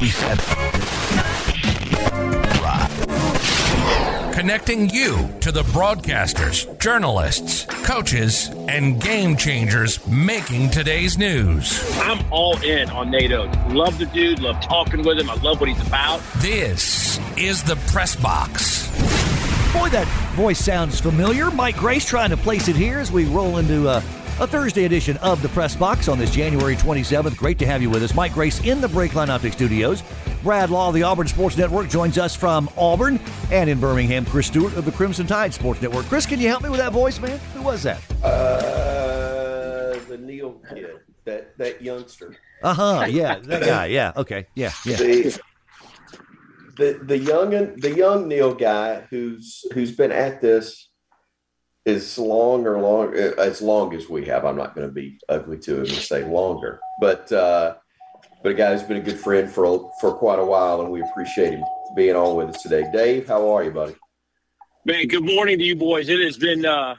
We said Connecting you to the broadcasters, journalists, coaches, and game changers making today's news. I'm all in on NATO. Love the dude, love talking with him. I love what he's about. This is the Press Box. Boy, that voice sounds familiar. Mike Grace trying to place it here as we roll into uh, a Thursday edition of the Press Box on this January 27th. Great to have you with us. Mike Grace in the Breakline Optic Studios. Brad Law of the Auburn Sports Network joins us from Auburn and in Birmingham. Chris Stewart of the Crimson Tide Sports Network. Chris, can you help me with that voice, man? Who was that? Uh, the Neal kid, that that youngster. Uh huh. Yeah, that guy. Yeah. Okay. Yeah. Yeah. The, the the young the young Neal guy who's who's been at this as long or long as long as we have. I'm not going to be ugly to him and say longer, but uh, but a guy who's been a good friend for for quite a while, and we appreciate him being on with us today. Dave, how are you, buddy? Man, good morning to you boys. It has been uh,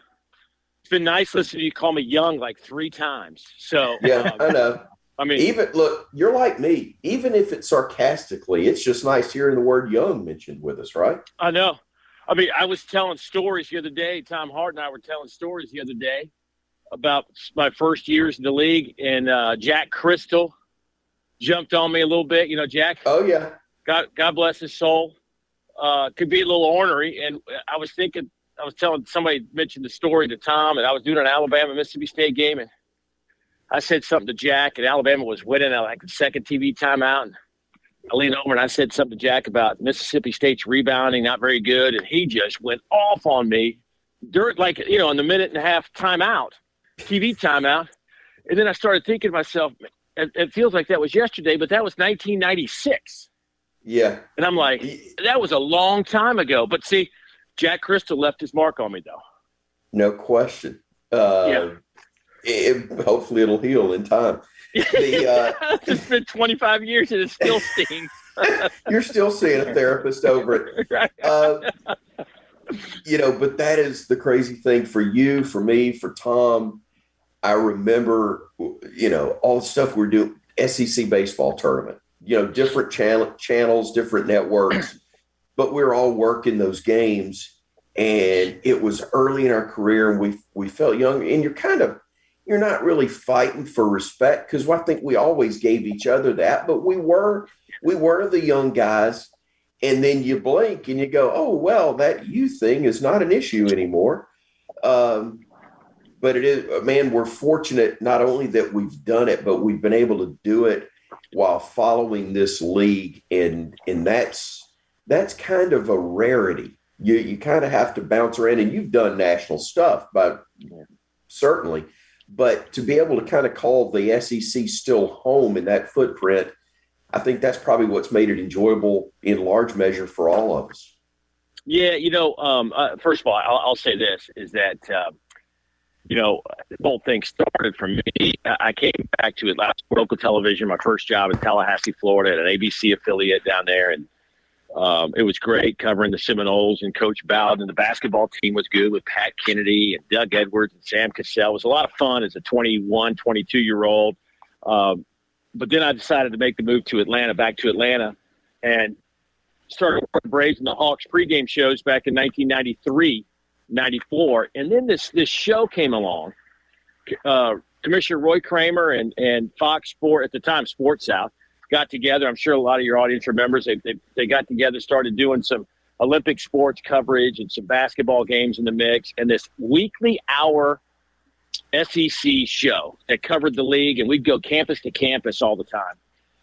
it's been nice listening to you call me young like three times. So yeah, um, I know. I mean, even look, you're like me. Even if it's sarcastically, it's just nice hearing the word "young" mentioned with us, right? I know. I mean, I was telling stories the other day. Tom Hart and I were telling stories the other day about my first years in the league, and uh, Jack Crystal jumped on me a little bit. You know, Jack. Oh yeah. God, God bless his soul. Uh, could be a little ornery, and I was thinking, I was telling somebody mentioned the story to Tom, and I was doing an Alabama Mississippi State game, and I said something to Jack, and Alabama was winning at like the second TV timeout, and I leaned over and I said something to Jack about Mississippi State's rebounding not very good, and he just went off on me during like you know in the minute and a half timeout, TV timeout, and then I started thinking to myself, it, it feels like that was yesterday, but that was 1996. Yeah. And I'm like, that was a long time ago. But see, Jack Crystal left his mark on me, though. No question. Uh, Yeah. It, hopefully, it'll heal in time. The, uh, it's been 25 years and it still stings. You're still seeing a therapist over it. Right. Uh, you know, but that is the crazy thing for you, for me, for Tom. I remember, you know, all the stuff we're doing, SEC baseball tournament, you know, different channel, channels, different networks, but we are all working those games. And it was early in our career and we, we felt young and you're kind of, you're not really fighting for respect because I think we always gave each other that, but we were, we were the young guys and then you blink and you go, oh well, that you thing is not an issue anymore. Um, but it is, man, we're fortunate not only that we've done it, but we've been able to do it while following this league, and and that's that's kind of a rarity. You you kind of have to bounce around, and you've done national stuff, but certainly, but to be able to kind of call the SEC still home in that footprint I think that's probably what's made it enjoyable in large measure for all of us. Yeah, you know, um, uh, first of all, I'll, I'll, say this is that, uh, you know, the whole thing started for me. I came back to it last local television, my first job in Tallahassee, Florida, at an ABC affiliate down there. And um, it was great covering the Seminoles and Coach Bowden. The basketball team was good with Pat Kennedy and Doug Edwards and Sam Cassell. It was a lot of fun as a 21, 22 year old. Um, but then I decided to make the move to Atlanta, back to Atlanta, and started with the Braves and the Hawks pregame shows back in 1993, 94. And then this this show came along. Uh, Commissioner Roy Kramer and, and Fox Sport at the time, Sports South, got together. I'm sure a lot of your audience remembers. They, they, they got together, started doing some Olympic sports coverage and some basketball games in the mix. And this weekly hour SEC show that covered the league, and we'd go campus to campus all the time.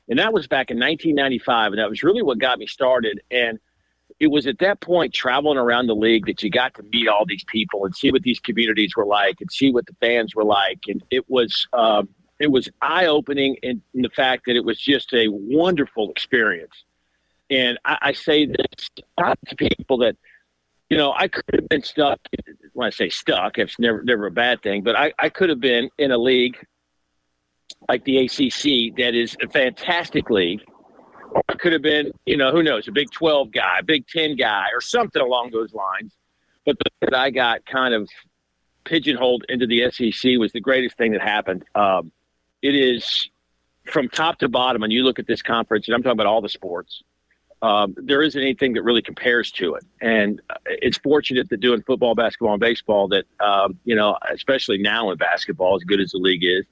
And that was back in 1995, and that was really what got me started. And it was at that point, traveling around the league, that you got to meet all these people and see what these communities were like, and see what the fans were like. And it was um, it was eye opening in, in, the fact that it was just a wonderful experience. And I, I say this to people that you know, I could have been stuck. When I say stuck, it's never never a bad thing. But I, I could have been in a league like the ACC that is a fantastic league. I could have been, you know, who knows, a Big 12 guy, Big 10 guy, or something along those lines. But that I got kind of pigeonholed into the SEC was the greatest thing that happened. Um, it is from top to bottom, and you look at this conference, and I'm talking about all the sports, um, there isn't anything that really compares to it. And it's fortunate that doing football, basketball, and baseball that, um, you know, especially now in basketball, as good as the league is,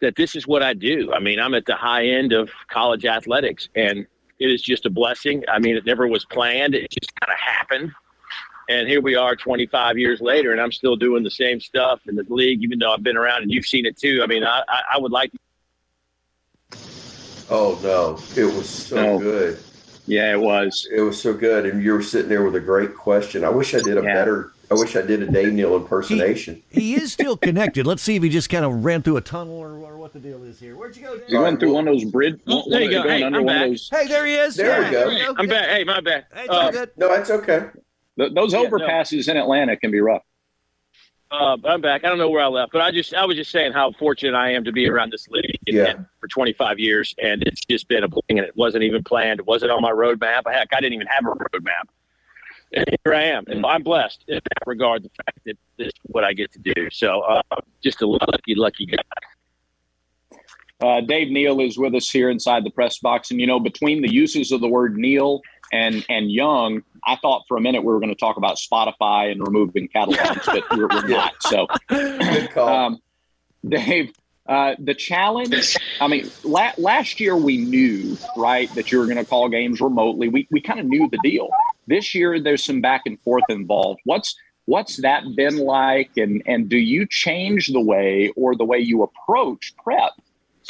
that this is what I do. I mean, I'm at the high end of college athletics, and it is just a blessing. I mean, it never was planned, it just kind of happened. And here we are 25 years later, and I'm still doing the same stuff in the league, even though I've been around and you've seen it too. I mean, I, I would like. Oh, no. It was so no. good. Yeah, it was. It was so good, and you were sitting there with a great question. I wish I did a yeah. better. I wish I did a Dave Neal impersonation. He, he, is still connected. Let's see if he just kind of ran through a tunnel or, or what the deal is here. Where'd you go? Dave? You went through one of those bridge. Oh, there you go. Hey, I'm back. Those... Hey, there he is. There yeah, we go. I'm back. Hey, my bad. Hey, it's uh, all good. No, it's okay. Those overpasses no. in Atlanta can be rough. Uh, I'm back. I don't know where I left, but I just I was just saying how fortunate I am to be around this league yeah. for 25 years, and it's just been a blessing. And it wasn't even planned. It wasn't on my roadmap. Heck, I didn't even have a roadmap. And here I am, and I'm blessed in that regard. The fact that this is what I get to do. So, uh, just a lucky, lucky guy. Uh, Dave Neal is with us here inside the press box, and you know, between the uses of the word Neal and and Young, I thought for a minute we were going to talk about Spotify and removing catalogs, but we're, we're not. So, good call, um, Dave. Uh, the challenge. I mean, la- last year we knew right that you were going to call games remotely. We we kind of knew the deal. This year there's some back and forth involved. What's what's that been like, and and do you change the way or the way you approach prep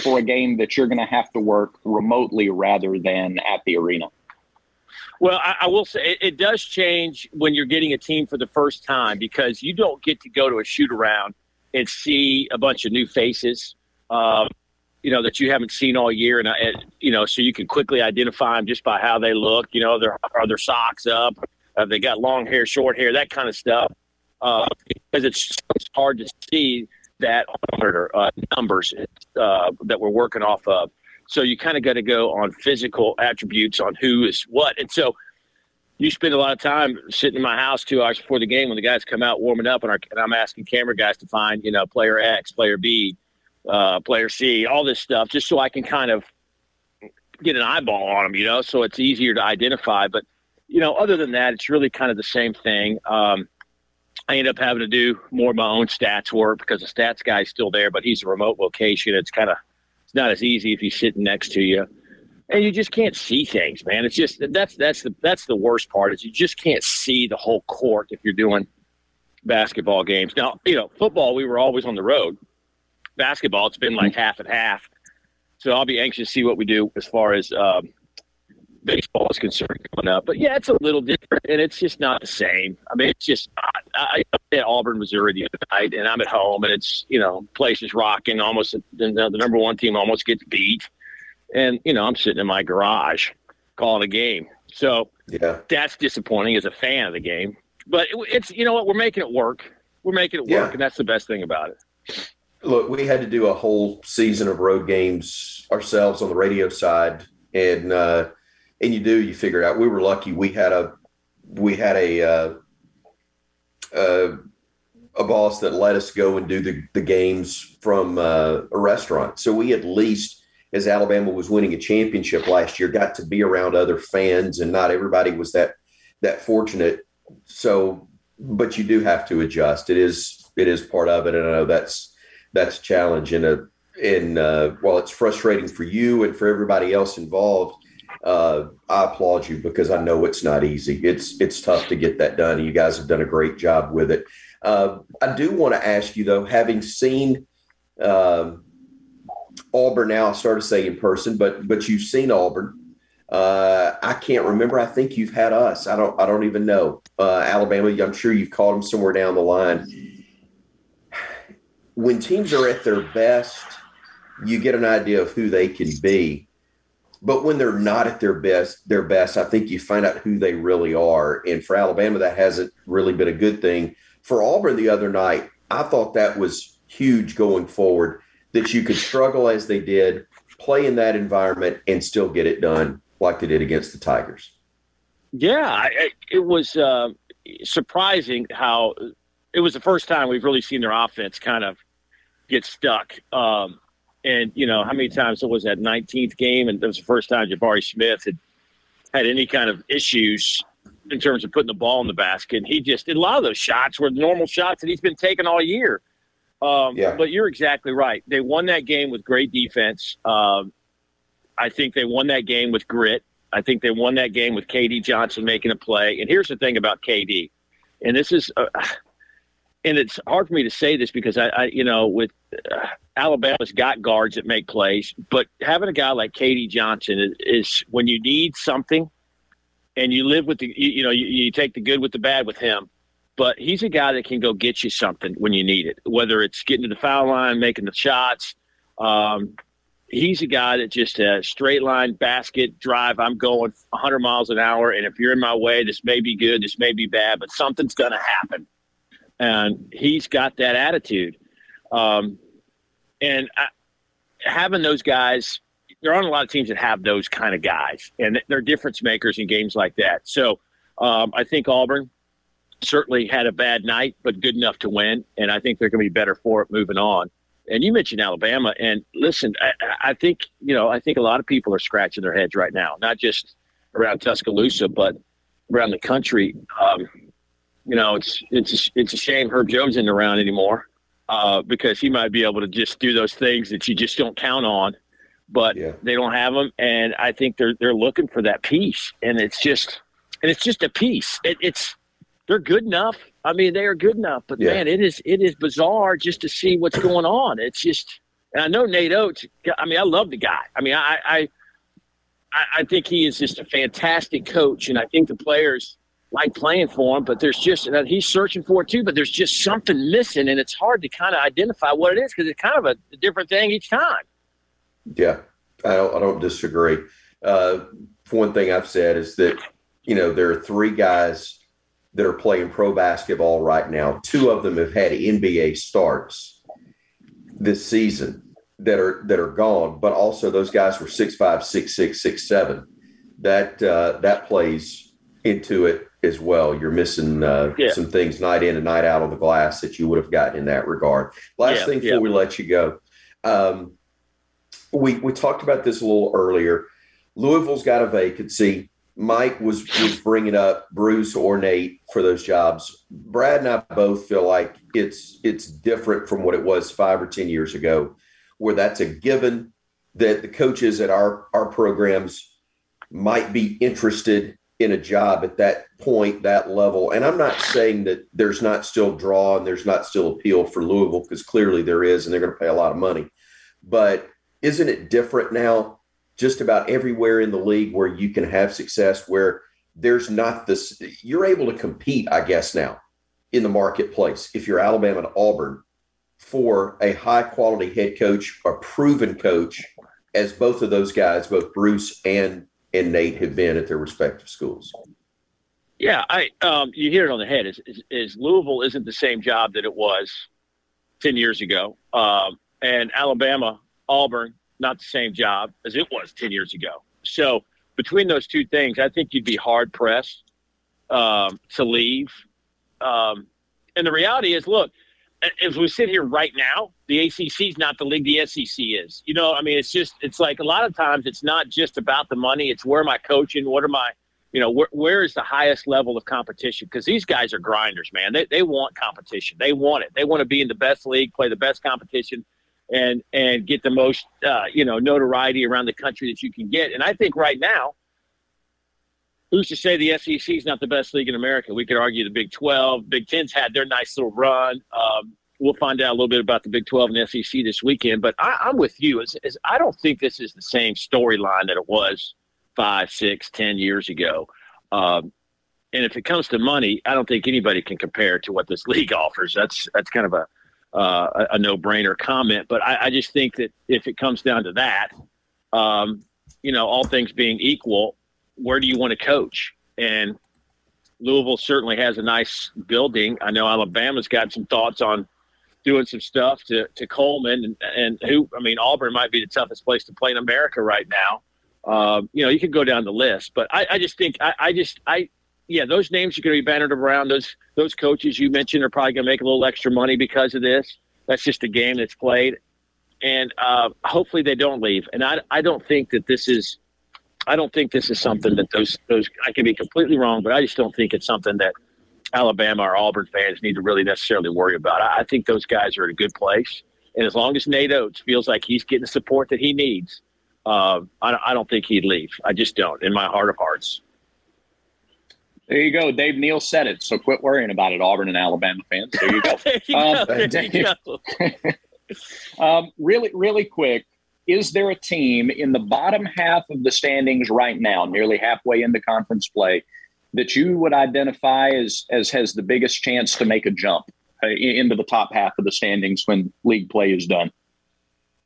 for a game that you're going to have to work remotely rather than at the arena? Well, I, I will say it, it, does change when you're getting a team for the first time because you don't get to go to a shoot around and see a bunch of new faces, uh, you know, that you haven't seen all year, and, and, you know, so you can quickly identify them just by how they look. You know, their are their socks up? Have they got long hair, short hair, that kind of stuff? Uh, because it's, it's hard to see that monitor uh, numbers uh, that we're working off of. So you kind of got to go on physical attributes on who is what. And so you spend a lot of time sitting in my house two hours before the game when the guys come out warming up, and, our, and I'm asking camera guys to find, you know, player X, player B, uh, player C, all this stuff, just so I can kind of get an eyeball on them, you know, so it's easier to identify. But, you know, other than that, it's really kind of the same thing. Um, I end up having to do more of my own stats work because the stats guy's still there, but he's a remote location. It's kind of not as easy if he's sitting next to you, and you just can't see things, man. It's just that's that's the that's the worst part is you just can't see the whole court if you're doing basketball games. Now, you know, football we were always on the road. Basketball, it's been like half and half. So I'll be anxious to see what we do as far as um, baseball is concerned coming up. But yeah, it's a little different, and it's just not the same. I mean, it's just not. I, am at Auburn, Missouri the other night, and I'm at home, and it's you know, place is rocking. Almost the, the number one team almost gets beat, and you know, I'm sitting in my garage calling a game. So yeah, that's disappointing as a fan of the game. But it, it's you know what, we're making it work. We're making it work, yeah. and that's the best thing about it. Look, we had to do a whole season of road games ourselves on the radio side, and uh, and you do you figure it out. We were lucky. We had a we had a uh, uh, a boss that let us go and do the, the games from uh, a restaurant. So we at least, as Alabama was winning a championship last year, got to be around other fans, and not everybody was that that fortunate. So, but you do have to adjust. It is it is part of it, and I know that's that's a challenge. And a and uh, while it's frustrating for you and for everybody else involved, uh, I applaud you because I know it's not easy. It's it's tough to get that done. You guys have done a great job with it. Uh, I do want to ask you though, having seen um, Auburn now, I started to say in person, but but you've seen Auburn. Uh, I can't remember. I think you've had us. I don't. I don't even know uh, Alabama. I'm sure you've caught them somewhere down the line. When teams are at their best, you get an idea of who they can be but when they're not at their best, their best, I think you find out who they really are. And for Alabama, that hasn't really been a good thing. For Auburn the other night, I thought that was huge going forward that you could struggle as they did, play in that environment, and still get it done like they did against the Tigers. Yeah, it was uh, surprising how it was the first time we've really seen their offense kind of get stuck. Um, And you know how many times it was that 19th game, and it was the first time Jabari Smith had had any kind of issues in terms of putting the ball in the basket. And he just did a lot of those shots were normal shots that he's been taking all year. Um, yeah. But you're exactly right. They won that game with great defense. Um, I think they won that game with grit. I think they won that game with KD Johnson making a play. And here's the thing about KD, and this is, uh, and it's hard for me to say this because I, I you know, with uh, Alabama's got guards that make plays, but having a guy like KD Johnson is, is when you need something, and you live with the, you, you know, you, you take the good with the bad with him but he's a guy that can go get you something when you need it, whether it's getting to the foul line, making the shots. Um, he's a guy that just a straight line basket drive. I'm going 100 miles an hour, and if you're in my way, this may be good, this may be bad, but something's going to happen. And he's got that attitude. Um, and I, having those guys, there aren't a lot of teams that have those kind of guys, and they're difference makers in games like that. So um, I think Auburn certainly had a bad night, but good enough to win. And I think they're going to be better for it moving on. And you mentioned Alabama, and listen, I, I, think you know, I think a lot of people are scratching their heads right now, not just around Tuscaloosa, but around the country. Um, you know, it's it's a, it's a shame Herb Jones isn't around anymore uh, because he might be able to just do those things that you just don't count on, but yeah. they don't have them, and I think they're they're looking for that piece, and it's just and it's just a piece. It, it's they're good enough. I mean, they are good enough, but yeah. man, it is it is bizarre just to see what's going on. It's just, and I know Nate Oats. I mean, I love the guy. I mean, I I I think he is just a fantastic coach, and I think the players like playing for him. But there's just he's searching for it too. But there's just something missing, and it's hard to kind of identify what it is because it's kind of a, a, different thing each time. Yeah, I don't I don't disagree. Uh, one thing I've said is that you know there are three guys that are playing pro basketball right now. Two of them have had NBA starts this season that are that are gone, but also those guys were six five, six six, six seven. That uh, that plays into it as well. You're missing uh, yeah. some things night in and night out on the glass that you would have gotten in that regard. Last yeah, thing before yeah. we let you go, um, we we talked about this a little earlier. Louisville's got a vacancy. Mike was was bringing up Bruce or Nate for those jobs. Brad and I both feel like it's it's different from what it was five or ten years ago, where that's a given that the coaches at our our programs might be interested in a job at that point, that level. And I'm not saying that there's not still draw and there's not still appeal for Louisville because clearly there is, and they're going to pay a lot of money. But isn't it different now just about everywhere in the league where you can have success, where there's not this, you're able to compete, I guess, now in the marketplace. If you're Alabama and Auburn for a high quality head coach, a proven coach, as both of those guys, both Bruce and and Nate have been at their respective schools. Yeah, I um, you hit it on the head. Is, is, is, Louisville isn't the same job that it was ten years ago, um, and Alabama, Auburn, not the same job as it was 10 years ago. So between those two things, I think you'd be hard pressed um, to leave. Um, and the reality is, look, as we sit here right now, the ACC is not the league the SEC is. You know, I mean, it's just, it's like a lot of times it's not just about the money. It's where am I coaching? What am I, you know, where, where is the highest level of competition? Because these guys are grinders, man. They, they want competition. They want it. They want to be in the best league, play the best competition and and get the most uh, you know notoriety around the country that you can get. And I think right now, who's to say the SEC is not the best league in America? We could argue the Big Twelve, Big Ten's had their nice little run. Um, we'll find out a little bit about the Big Twelve and SEC this weekend. But I, am with you. As, as I don't think this is the same storyline that it was five, six, ten years ago. Um, and if it comes to money, I don't think anybody can compare to what this league offers. That's that's kind of a uh, a, a no-brainer comment. But I, I, just think that if it comes down to that, um, you know, all things being equal, where do you want to coach? And Louisville certainly has a nice building. I know Alabama's got some thoughts on doing some stuff to, to Coleman and, and who, I mean, Auburn might be the toughest place to play in America right now. Um, you know, you can go down the list, but I, I just think I, I just I yeah, those names are going to be bannered around. Those those coaches you mentioned are probably going to make a little extra money because of this. That's just a game that's played, and uh, hopefully they don't leave. And I, I don't think that this is, I don't think this is something that those those I can be completely wrong, but I just don't think it's something that Alabama or Auburn fans need to really necessarily worry about. I, I think those guys are in a good place, and as long as Nate Oats feels like he's getting the support that he needs, uh, I, I don't think he'd leave. I just don't, in my heart of hearts. There you go. Dave Neal said it. So quit worrying about it, Auburn and Alabama fans. There you go. there you Um, go. There you go. Um, really, really quick. Is there a team in the bottom half of the standings right now, nearly halfway into conference play, that you would identify as as has the biggest chance to make a jump uh, into the top half of the standings when league play is done?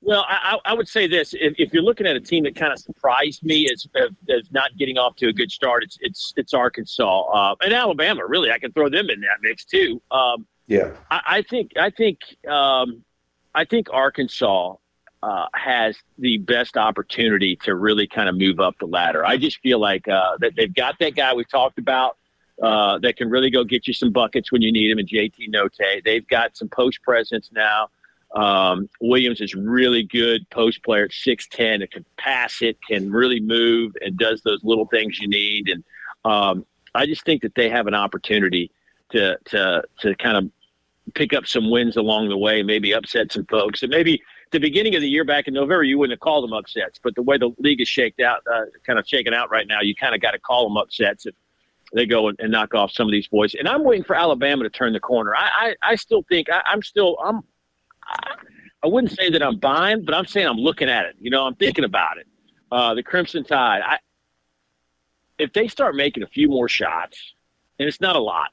Well, I, I I would say this: if, if you're looking at a team that kind of surprised me as, as not getting off to a good start, it's it's it's Arkansas uh, and Alabama. Really, I can throw them in that mix too. Um, Yeah. I, I think I think um, I think Arkansas uh, has the best opportunity to really kind of move up the ladder. I just feel like uh, that they've got that guy we talked about uh, that can really go get you some buckets when you need him, and JD Notae. They've got some post presence now. Um, Williams is really good post player at six ten. It can pass it, can really move, and does those little things you need. And um, I just think that they have an opportunity to to to kind of pick up some wins along the way, maybe upset some folks, and maybe the beginning of the year back in November, you wouldn't have called them upsets. But the way the league is shaked out, uh, kind of shaken out right now, you kind of got to call them upsets if they go and, and knock off some of these boys. And I'm waiting for Alabama to turn the corner. I I, I still think I, I'm still I'm I, I wouldn't say that I'm buying, but I'm saying I'm looking at it. You know, I'm thinking about it. Uh, the Crimson Tide. I if they start making a few more shots, and it's not a lot,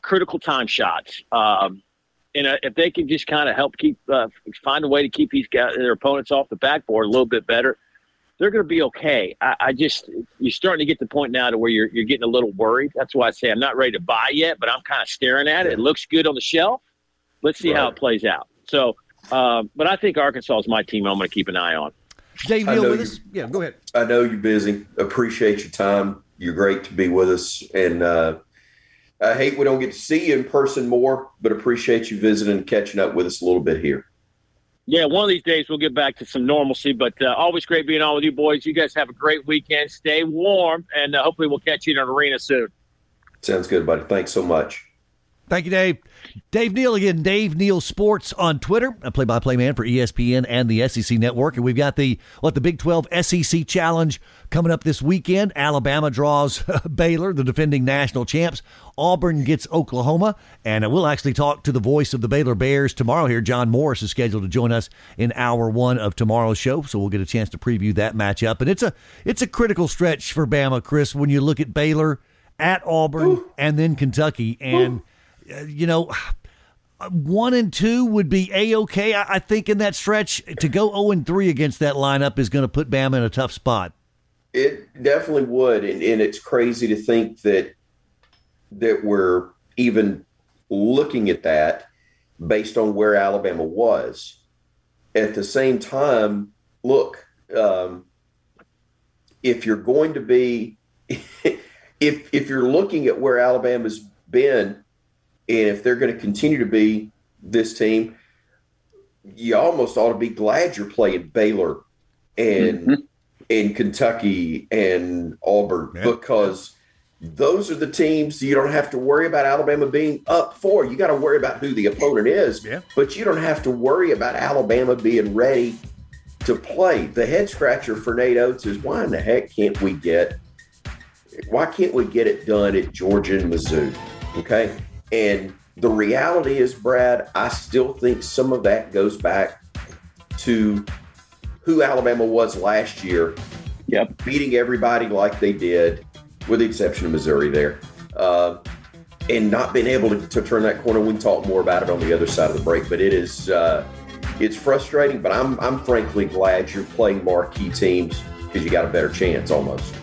critical time shots. Um, and uh, if they can just kind of help keep uh, find a way to keep these guys their opponents off the backboard a little bit better, they're going to be okay. I, I just you're starting to get to the point now to where you're you're getting a little worried. That's why I say I'm not ready to buy yet, but I'm kind of staring at it. It looks good on the shelf. Let's see how it plays out. So, um, but I think Arkansas is my team. I'm going to keep an eye on. Dave Neal with you- us. Yeah, go ahead. I know you're busy. Appreciate your time. You're great to be with us. And uh, I hate we don't get to see you in person more, but appreciate you visiting and catching up with us a little bit here. Yeah, one of these days we'll get back to some normalcy, but uh, always great being on with you boys. You guys have a great weekend. Stay warm, and uh, hopefully we'll catch you in an arena soon. Sounds good, buddy. Thanks so much. Thank you, Dave. Dave Neal again, Dave Neal Sports on Twitter, a play-by-play man for ESPN and the SEC Network. And we've got the what the Big 12 SEC Challenge coming up this weekend. Alabama draws Baylor, the defending national champs. Auburn gets Oklahoma, and we'll actually talk to the voice of the Baylor Bears tomorrow. Here, John Morris is scheduled to join us in hour one of tomorrow's show, so we'll get a chance to preview that matchup. And it's a it's a critical stretch for Bama, Chris, when you look at Baylor at Auburn and then Kentucky, and uh, you know one and two would be a okay. I, I think in that stretch to go zero and three against that lineup is going to put Bama in a tough spot. It definitely would, and, and it's crazy to think that that we're even looking at that based on where Alabama was. At the same time, look, um, if you're going to be, if if you're looking at where Alabama's been, and if they're going to continue to be this team, you almost ought to be glad you're playing Baylor and mm-hmm. in Kentucky and Auburn Yeah. because those are the teams you don't have to worry about Alabama being up for. You got to worry about who the opponent is, Yeah. but you don't have to worry about Alabama being ready to play. The head scratcher for Nate Oats is why in the heck can't we get why can't we get it done at Georgia and Mizzou? Okay. And the reality is, Brad, I still think some of that goes back to who Alabama was last year, Yep. beating everybody like they did, with the exception of Missouri there, uh, and not being able to, to turn that corner. We can talk more about it on the other side of the break, but it is uh, it's frustrating. But I'm I'm frankly glad you're playing marquee teams because you got a better chance almost.